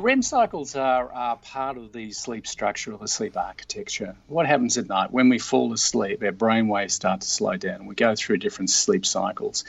The REM cycles are, are part of the sleep structure or the sleep architecture. What happens at night? When we fall asleep, our brain waves start to slow down. We go through different sleep cycles.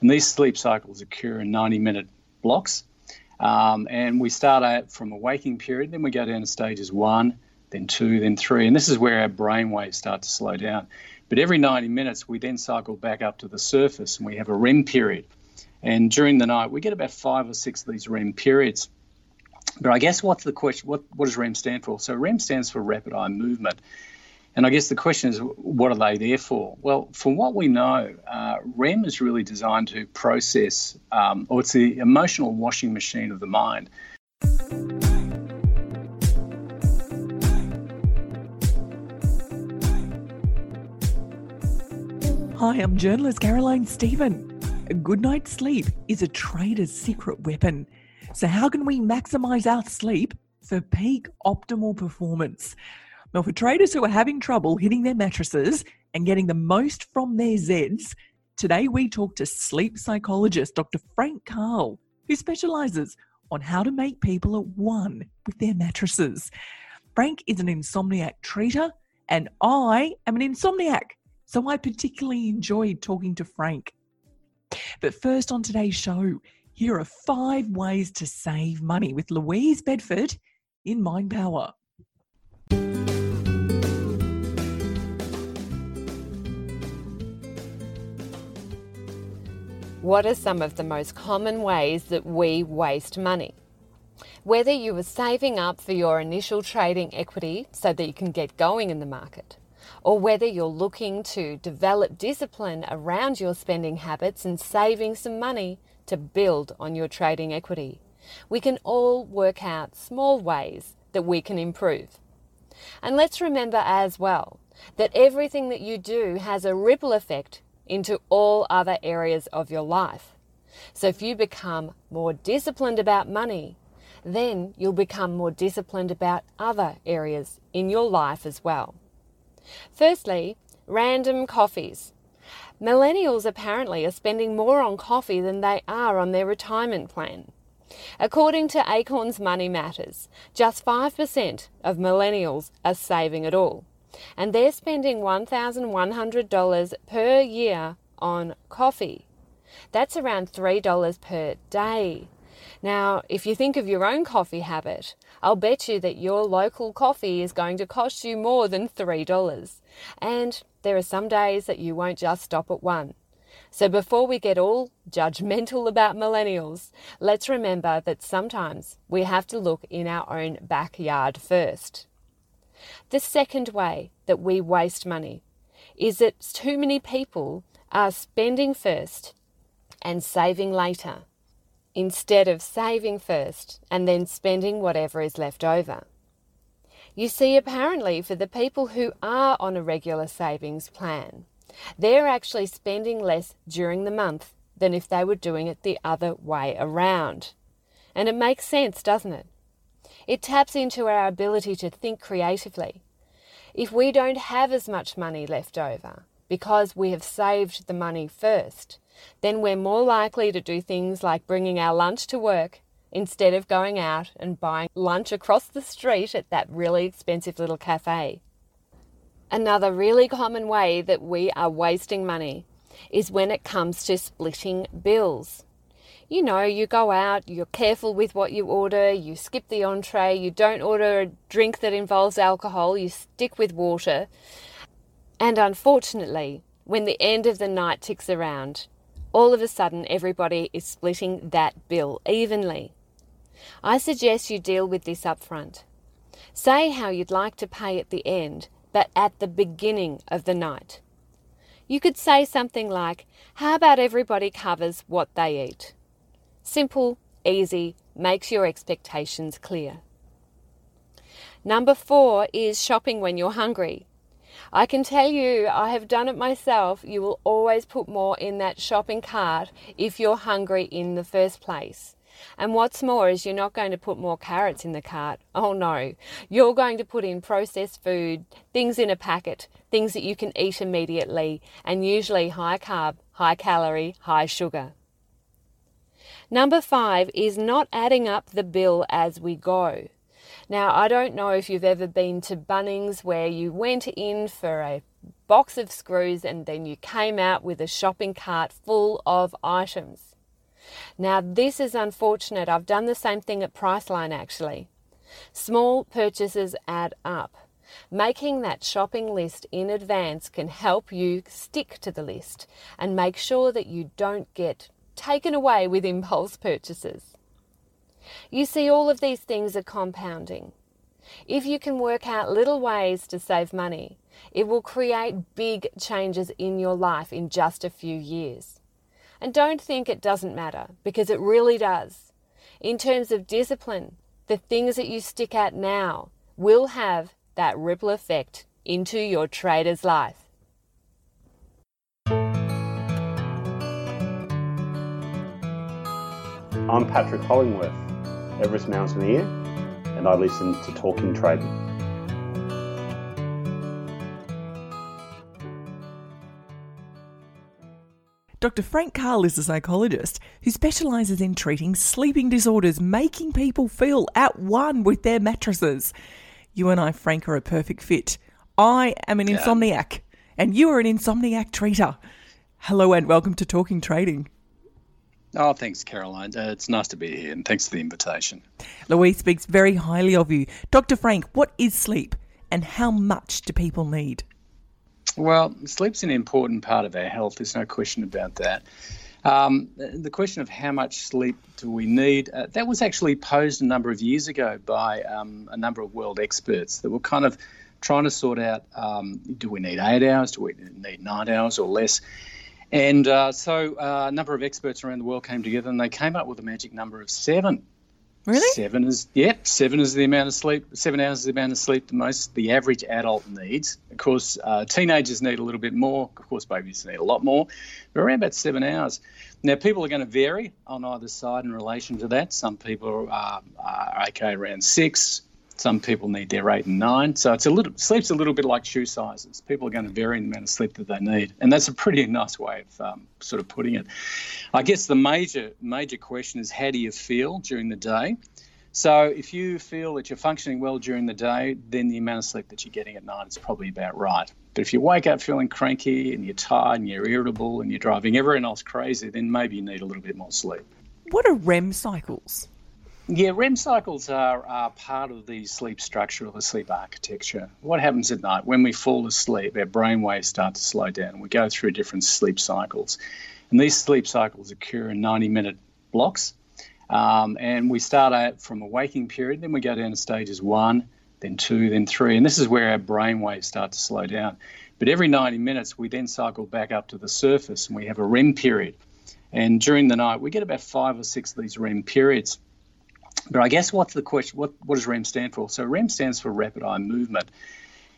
And these sleep cycles occur in 90 minute blocks. Um, and we start out from a waking period, then we go down to stages one, then two, then three. And this is where our brain waves start to slow down. But every 90 minutes, we then cycle back up to the surface and we have a REM period. And during the night, we get about five or six of these REM periods. But I guess what's the question? What, what does REM stand for? So REM stands for rapid eye movement. And I guess the question is, what are they there for? Well, from what we know, uh, REM is really designed to process, um, or it's the emotional washing machine of the mind. Hi, I'm journalist Caroline Stephen. A good night's sleep is a trader's secret weapon. So, how can we maximize our sleep for peak optimal performance? Well, for traders who are having trouble hitting their mattresses and getting the most from their Zeds, today we talk to sleep psychologist Dr. Frank Carl, who specializes on how to make people at one with their mattresses. Frank is an insomniac treater, and I am an insomniac, so I particularly enjoyed talking to Frank. But first, on today's show, here are five ways to save money with Louise Bedford in Mind Power. What are some of the most common ways that we waste money? Whether you are saving up for your initial trading equity so that you can get going in the market, or whether you're looking to develop discipline around your spending habits and saving some money to build on your trading equity. We can all work out small ways that we can improve. And let's remember as well that everything that you do has a ripple effect into all other areas of your life. So if you become more disciplined about money, then you'll become more disciplined about other areas in your life as well. Firstly, random coffees. Millennials apparently are spending more on coffee than they are on their retirement plan. According to Acorns Money Matters, just 5% of millennials are saving at all, and they're spending $1,100 per year on coffee. That's around $3 per day. Now, if you think of your own coffee habit, I'll bet you that your local coffee is going to cost you more than $3. And there are some days that you won't just stop at one. So before we get all judgmental about millennials, let's remember that sometimes we have to look in our own backyard first. The second way that we waste money is that too many people are spending first and saving later instead of saving first and then spending whatever is left over. You see, apparently, for the people who are on a regular savings plan, they're actually spending less during the month than if they were doing it the other way around. And it makes sense, doesn't it? It taps into our ability to think creatively. If we don't have as much money left over because we have saved the money first, then we're more likely to do things like bringing our lunch to work instead of going out and buying lunch across the street at that really expensive little cafe. Another really common way that we are wasting money is when it comes to splitting bills. You know, you go out, you're careful with what you order, you skip the entree, you don't order a drink that involves alcohol, you stick with water. And unfortunately, when the end of the night ticks around, all of a sudden everybody is splitting that bill evenly. I suggest you deal with this up front. Say how you'd like to pay at the end, but at the beginning of the night. You could say something like, How about everybody covers what they eat? Simple, easy, makes your expectations clear. Number four is shopping when you're hungry. I can tell you, I have done it myself. You will always put more in that shopping cart if you're hungry in the first place. And what's more is you're not going to put more carrots in the cart. Oh no. You're going to put in processed food, things in a packet, things that you can eat immediately, and usually high carb, high calorie, high sugar. Number five is not adding up the bill as we go. Now, I don't know if you've ever been to Bunnings where you went in for a box of screws and then you came out with a shopping cart full of items. Now, this is unfortunate. I've done the same thing at Priceline actually. Small purchases add up. Making that shopping list in advance can help you stick to the list and make sure that you don't get taken away with impulse purchases. You see, all of these things are compounding. If you can work out little ways to save money, it will create big changes in your life in just a few years. And don't think it doesn't matter, because it really does. In terms of discipline, the things that you stick at now will have that ripple effect into your trader's life. I'm Patrick Hollingworth, Everest Mountaineer, and I listen to Talking Trading. Dr. Frank Karl is a psychologist who specialises in treating sleeping disorders, making people feel at one with their mattresses. You and I, Frank, are a perfect fit. I am an insomniac, and you are an insomniac treater. Hello, and welcome to Talking Trading. Oh, thanks, Caroline. Uh, it's nice to be here, and thanks for the invitation. Louise speaks very highly of you. Dr. Frank, what is sleep, and how much do people need? Well, sleep's an important part of our health. There's no question about that. Um, the question of how much sleep do we need, uh, that was actually posed a number of years ago by um, a number of world experts that were kind of trying to sort out um, do we need eight hours, do we need nine hours or less? And uh, so uh, a number of experts around the world came together and they came up with a magic number of seven. Really? Seven is yep. Seven is the amount of sleep. Seven hours is the amount of sleep the most the average adult needs. Of course, uh, teenagers need a little bit more. Of course, babies need a lot more. But around about seven hours. Now, people are going to vary on either side in relation to that. Some people are, are okay around six. Some people need their eight and nine. So it's a little sleep's a little bit like shoe sizes. People are going to vary in the amount of sleep that they need, and that's a pretty nice way of um, sort of putting it. I guess the major major question is how do you feel during the day? So if you feel that you're functioning well during the day, then the amount of sleep that you're getting at night is probably about right. But if you wake up feeling cranky and you're tired and you're irritable and you're driving everyone else crazy, then maybe you need a little bit more sleep. What are REM cycles? Yeah, REM cycles are, are part of the sleep structure or the sleep architecture. What happens at night? When we fall asleep, our brain waves start to slow down. We go through different sleep cycles. And these sleep cycles occur in 90 minute blocks. Um, and we start out from a waking period, then we go down to stages one, then two, then three. And this is where our brain waves start to slow down. But every 90 minutes, we then cycle back up to the surface and we have a REM period. And during the night, we get about five or six of these REM periods. But I guess what's the question? What, what does REM stand for? So REM stands for rapid eye movement.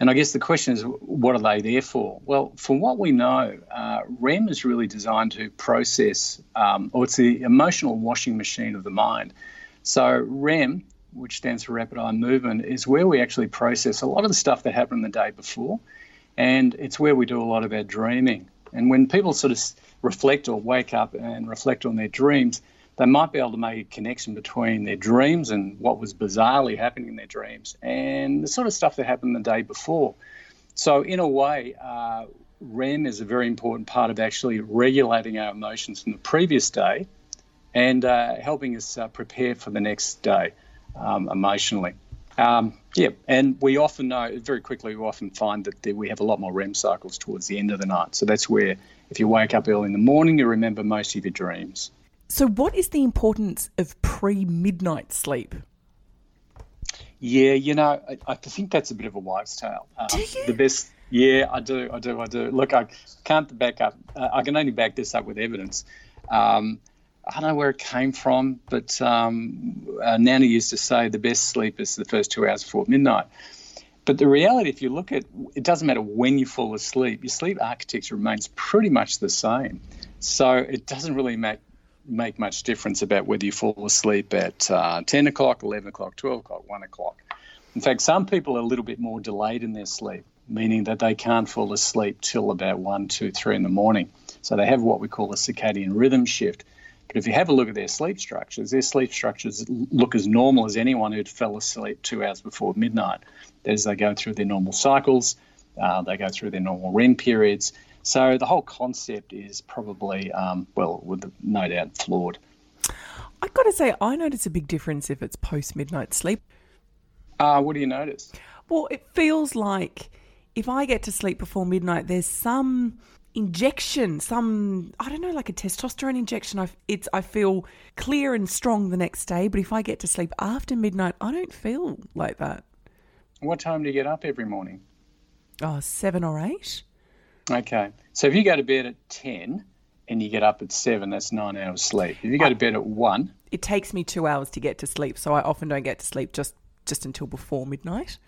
And I guess the question is, what are they there for? Well, from what we know, uh, REM is really designed to process, um, or it's the emotional washing machine of the mind. So REM, which stands for rapid eye movement, is where we actually process a lot of the stuff that happened the day before, and it's where we do a lot of our dreaming. And when people sort of reflect or wake up and reflect on their dreams, they might be able to make a connection between their dreams and what was bizarrely happening in their dreams and the sort of stuff that happened the day before. So, in a way, uh, REM is a very important part of actually regulating our emotions from the previous day and uh, helping us uh, prepare for the next day um, emotionally. Um, yeah, and we often know very quickly. We often find that we have a lot more REM cycles towards the end of the night. So that's where, if you wake up early in the morning, you remember most of your dreams. So, what is the importance of pre midnight sleep? Yeah, you know, I, I, think that's a bit of a wives' tale. Um, do you? The best, yeah, I do, I do, I do. Look, I can't back up. Uh, I can only back this up with evidence. Um, I don't know where it came from, but um, uh, Nana used to say the best sleep is the first two hours before midnight. But the reality, if you look at it, doesn't matter when you fall asleep, your sleep architecture remains pretty much the same. So it doesn't really make make much difference about whether you fall asleep at uh, 10 o'clock, 11 o'clock, 12 o'clock, 1 o'clock. In fact, some people are a little bit more delayed in their sleep, meaning that they can't fall asleep till about 1, 2, 3 in the morning. So they have what we call a circadian rhythm shift. But if you have a look at their sleep structures, their sleep structures look as normal as anyone who'd fell asleep two hours before midnight. As they go through their normal cycles, uh, they go through their normal REM periods. So the whole concept is probably, um, well, with no doubt, flawed. I've got to say, I notice a big difference if it's post midnight sleep. Uh, what do you notice? Well, it feels like if I get to sleep before midnight, there's some injection, some I don't know, like a testosterone injection. I it's I feel clear and strong the next day. But if I get to sleep after midnight, I don't feel like that. What time do you get up every morning? Oh, seven or eight. Okay, so if you go to bed at ten and you get up at seven, that's nine hours sleep. If you go to bed at one, it takes me two hours to get to sleep, so I often don't get to sleep just just until before midnight.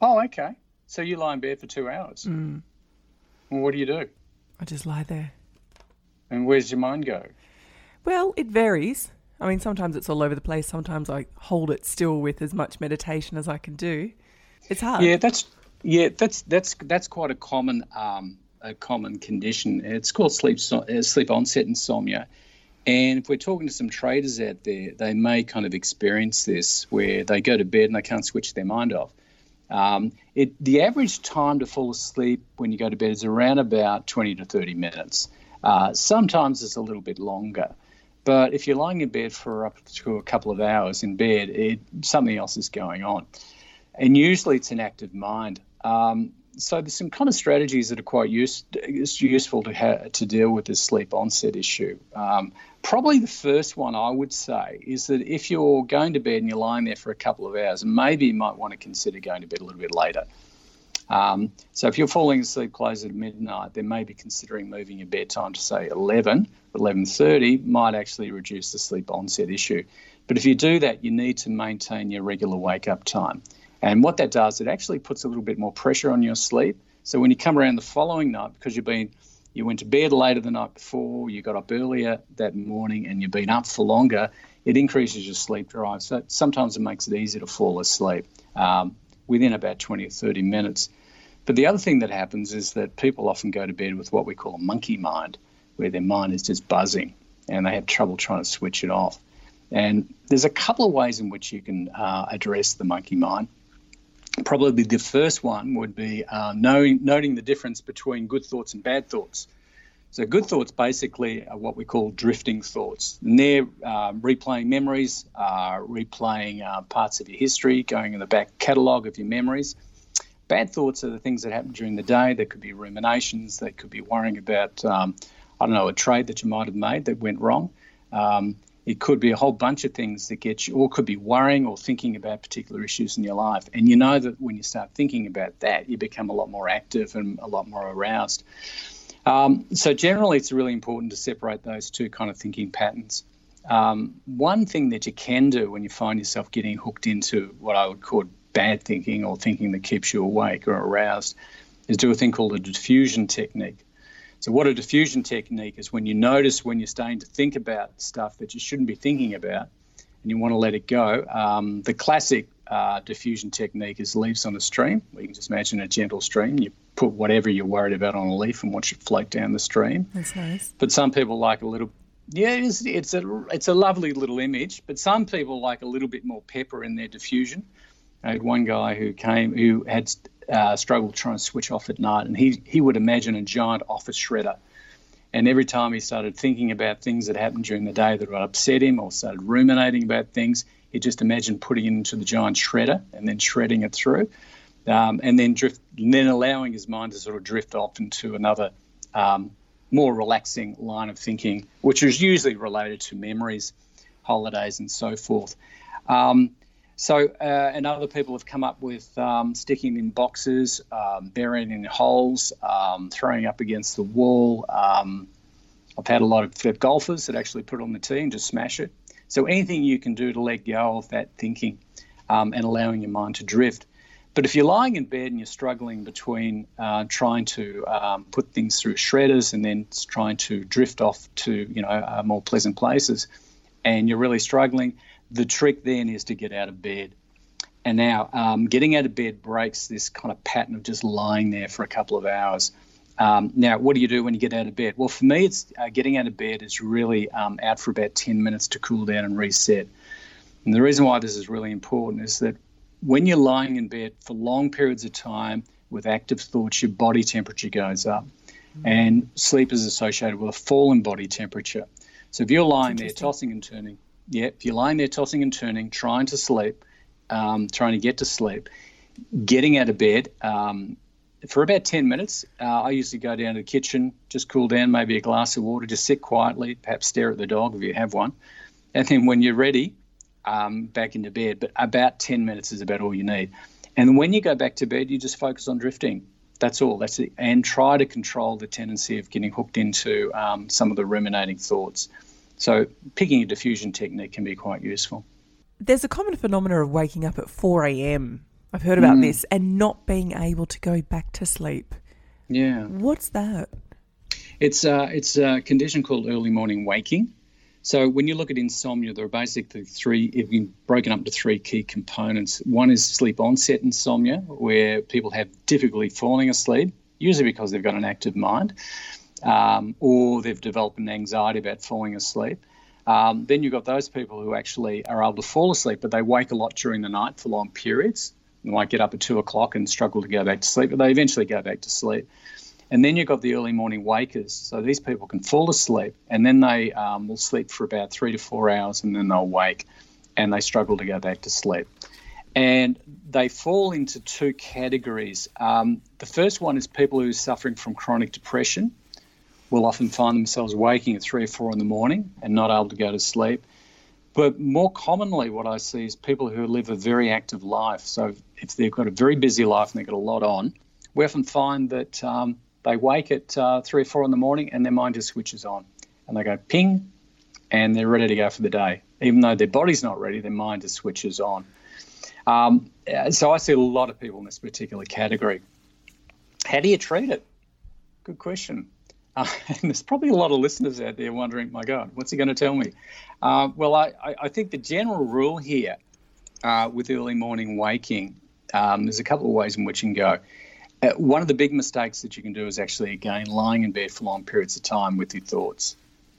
Oh, okay. So you lie in bed for two hours. Mm. Well, what do you do? I just lie there. And where's your mind go? Well, it varies. I mean, sometimes it's all over the place. Sometimes I hold it still with as much meditation as I can do. It's hard. Yeah, that's yeah, that's that's that's quite a common um, a common condition. It's called sleep uh, sleep onset insomnia. And if we're talking to some traders out there, they may kind of experience this where they go to bed and they can't switch their mind off. Um, it, the average time to fall asleep when you go to bed is around about 20 to 30 minutes. Uh, sometimes it's a little bit longer. But if you're lying in bed for up to a couple of hours in bed, it, something else is going on. And usually it's an active mind. Um, so there's some kind of strategies that are quite use, useful to ha- to deal with this sleep onset issue. Um, probably the first one I would say is that if you're going to bed and you're lying there for a couple of hours, maybe you might want to consider going to bed a little bit later. Um, so if you're falling asleep close at midnight, then maybe considering moving your bedtime to say 11 11:30 might actually reduce the sleep onset issue. But if you do that, you need to maintain your regular wake up time. And what that does, it actually puts a little bit more pressure on your sleep. So when you come around the following night, because you've been you went to bed later the night before, you got up earlier that morning, and you've been up for longer, it increases your sleep drive. So sometimes it makes it easier to fall asleep um, within about 20 or 30 minutes. But the other thing that happens is that people often go to bed with what we call a monkey mind, where their mind is just buzzing and they have trouble trying to switch it off. And there's a couple of ways in which you can uh, address the monkey mind. Probably the first one would be uh, knowing, noting the difference between good thoughts and bad thoughts. So, good thoughts basically are what we call drifting thoughts. And they're uh, replaying memories, uh, replaying uh, parts of your history, going in the back catalogue of your memories. Bad thoughts are the things that happen during the day. There could be ruminations, they could be worrying about, um, I don't know, a trade that you might have made that went wrong. Um, it could be a whole bunch of things that get you, or could be worrying or thinking about particular issues in your life. And you know that when you start thinking about that, you become a lot more active and a lot more aroused. Um, so, generally, it's really important to separate those two kind of thinking patterns. Um, one thing that you can do when you find yourself getting hooked into what I would call bad thinking or thinking that keeps you awake or aroused is do a thing called a diffusion technique. So, what a diffusion technique is when you notice when you're starting to think about stuff that you shouldn't be thinking about and you want to let it go. Um, the classic uh, diffusion technique is leaves on a stream. You can just imagine a gentle stream. You put whatever you're worried about on a leaf and watch it float down the stream. That's nice. But some people like a little. Yeah, it's, it's a it's a lovely little image. But some people like a little bit more pepper in their diffusion. I had one guy who came who had uh, struggled trying to switch off at night, and he he would imagine a giant office shredder. And every time he started thinking about things that happened during the day that would upset him, or started ruminating about things, he just imagined putting it into the giant shredder and then shredding it through, um, and then drift, and then allowing his mind to sort of drift off into another um, more relaxing line of thinking, which is usually related to memories, holidays, and so forth. Um, so, uh, and other people have come up with um, sticking in boxes, um, burying in holes, um, throwing up against the wall. Um, I've had a lot of golfers that actually put it on the tee and just smash it. So, anything you can do to let go of that thinking um, and allowing your mind to drift. But if you're lying in bed and you're struggling between uh, trying to um, put things through shredders and then trying to drift off to you know uh, more pleasant places, and you're really struggling, the trick then is to get out of bed. And now, um, getting out of bed breaks this kind of pattern of just lying there for a couple of hours. Um, now, what do you do when you get out of bed? Well, for me, it's uh, getting out of bed is really um, out for about 10 minutes to cool down and reset. And the reason why this is really important is that when you're lying in bed for long periods of time with active thoughts, your body temperature goes up. Mm-hmm. And sleep is associated with a fall in body temperature. So if you're lying there tossing and turning, yeah, if you're lying there tossing and turning, trying to sleep, um, trying to get to sleep, getting out of bed um, for about 10 minutes. Uh, I usually go down to the kitchen, just cool down, maybe a glass of water, just sit quietly, perhaps stare at the dog if you have one. And then when you're ready, um, back into bed. But about 10 minutes is about all you need. And when you go back to bed, you just focus on drifting. That's all. That's it. And try to control the tendency of getting hooked into um, some of the ruminating thoughts. So picking a diffusion technique can be quite useful. There's a common phenomenon of waking up at 4 a.m. I've heard about mm. this and not being able to go back to sleep. Yeah. What's that? It's uh, it's a condition called early morning waking. So when you look at insomnia, there are basically three. It's been broken up to three key components. One is sleep onset insomnia, where people have difficulty falling asleep, usually because they've got an active mind um, or they've developed an anxiety about falling asleep. Um, then you've got those people who actually are able to fall asleep, but they wake a lot during the night for long periods. They might get up at two o'clock and struggle to go back to sleep, but they eventually go back to sleep. And then you've got the early morning wakers. So these people can fall asleep and then they um, will sleep for about three to four hours and then they'll wake and they struggle to go back to sleep. And they fall into two categories. Um, the first one is people who are suffering from chronic depression will often find themselves waking at three or four in the morning and not able to go to sleep. But more commonly, what I see is people who live a very active life. So if they've got a very busy life and they've got a lot on, we often find that um, they wake at uh, three or four in the morning and their mind just switches on and they go ping and they're ready to go for the day. Even though their body's not ready, their mind just switches on. Um, so I see a lot of people in this particular category. How do you treat it? Good question. Uh, and there's probably a lot of listeners out there wondering, my God, what's he going to tell me? Uh, well, I, I, think the general rule here uh, with early morning waking, um, there's a couple of ways in which you can go. Uh, one of the big mistakes that you can do is actually, again, lying in bed for long periods of time with your thoughts.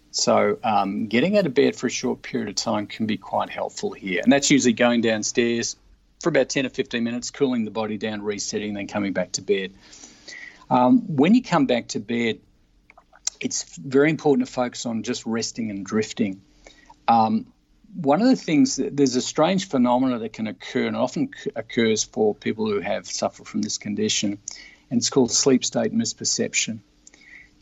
So, um, getting out of bed for a short period of time can be quite helpful here. And that's usually going downstairs for about 10 or 15 minutes, cooling the body down, resetting, then coming back to bed. Um, when you come back to bed, it's very important to focus on just resting and drifting. Um, one of the things there's a strange phenomenon that can occur and often occurs for people who have suffered from this condition, and it's called sleep state misperception.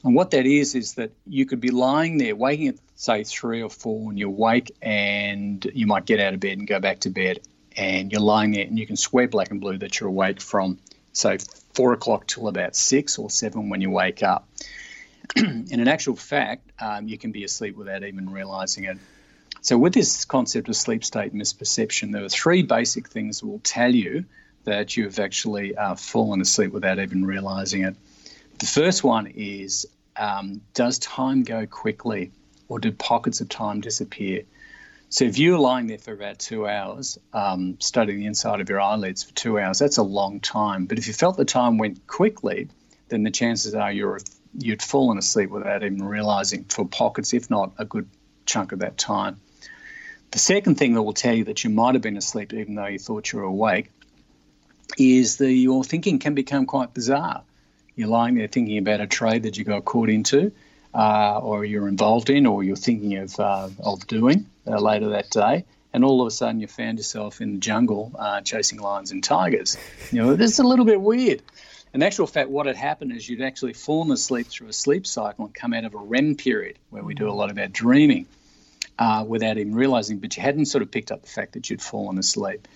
And what that is is that you could be lying there, waking at say three or four, and you're awake and you might get out of bed and go back to bed, and you're lying there, and you can swear black and blue that you're awake from say four o'clock till about six or seven when you wake up. And in actual fact, um, you can be asleep without even realizing it. So, with this concept of sleep state misperception, there are three basic things that will tell you that you've actually uh, fallen asleep without even realizing it. The first one is um, Does time go quickly, or do pockets of time disappear? So, if you're lying there for about two hours, um, studying the inside of your eyelids for two hours, that's a long time. But if you felt the time went quickly, then the chances are you're you'd fallen asleep without even realizing for pockets, if not a good chunk of that time. The second thing that will tell you that you might have been asleep even though you thought you were awake is that your thinking can become quite bizarre. You're lying there thinking about a trade that you got caught into, uh, or you're involved in, or you're thinking of, uh, of doing uh, later that day, and all of a sudden you found yourself in the jungle uh, chasing lions and tigers. You know, this is a little bit weird. In actual fact, what had happened is you'd actually fallen asleep through a sleep cycle and come out of a REM period where we do a lot of our dreaming uh, without even realizing, but you hadn't sort of picked up the fact that you'd fallen asleep.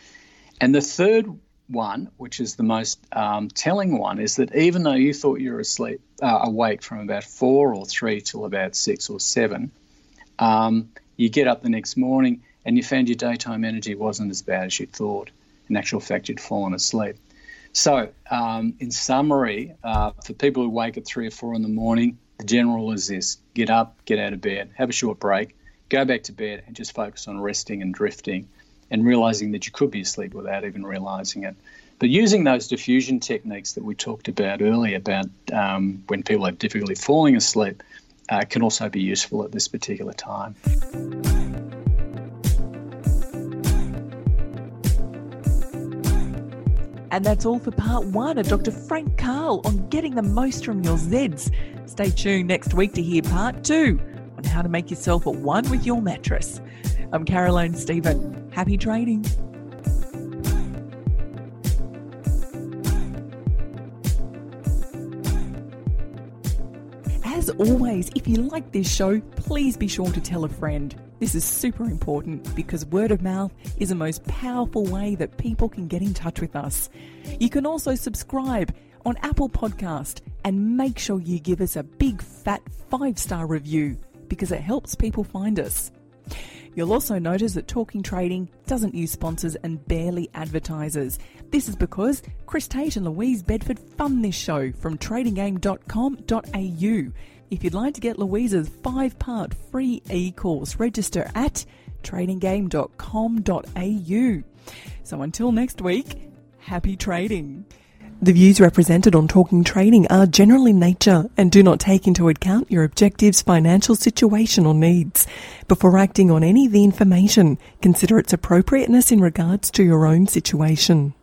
And the third one, which is the most um, telling one, is that even though you thought you were asleep, uh, awake from about four or three till about six or seven, um, you get up the next morning and you found your daytime energy wasn't as bad as you thought. In actual fact, you'd fallen asleep. So, um, in summary, uh, for people who wake at three or four in the morning, the general is this get up, get out of bed, have a short break, go back to bed, and just focus on resting and drifting and realizing that you could be asleep without even realizing it. But using those diffusion techniques that we talked about earlier, about um, when people have difficulty falling asleep, uh, can also be useful at this particular time. And that's all for part one of Dr. Frank Karl on getting the most from your Zeds. Stay tuned next week to hear part two on how to make yourself at one with your mattress. I'm Caroline Stephen. Happy trading. Always, if you like this show, please be sure to tell a friend. This is super important because word of mouth is the most powerful way that people can get in touch with us. You can also subscribe on Apple Podcast and make sure you give us a big fat 5-star review because it helps people find us. You'll also notice that Talking Trading doesn't use sponsors and barely advertises. This is because Chris Tate and Louise Bedford fund this show from tradinggame.com.au. If you'd like to get Louise's five part free e course, register at tradinggame.com.au. So until next week, happy trading. The views represented on Talking Trading are general in nature and do not take into account your objectives, financial situation or needs. Before acting on any of the information, consider its appropriateness in regards to your own situation.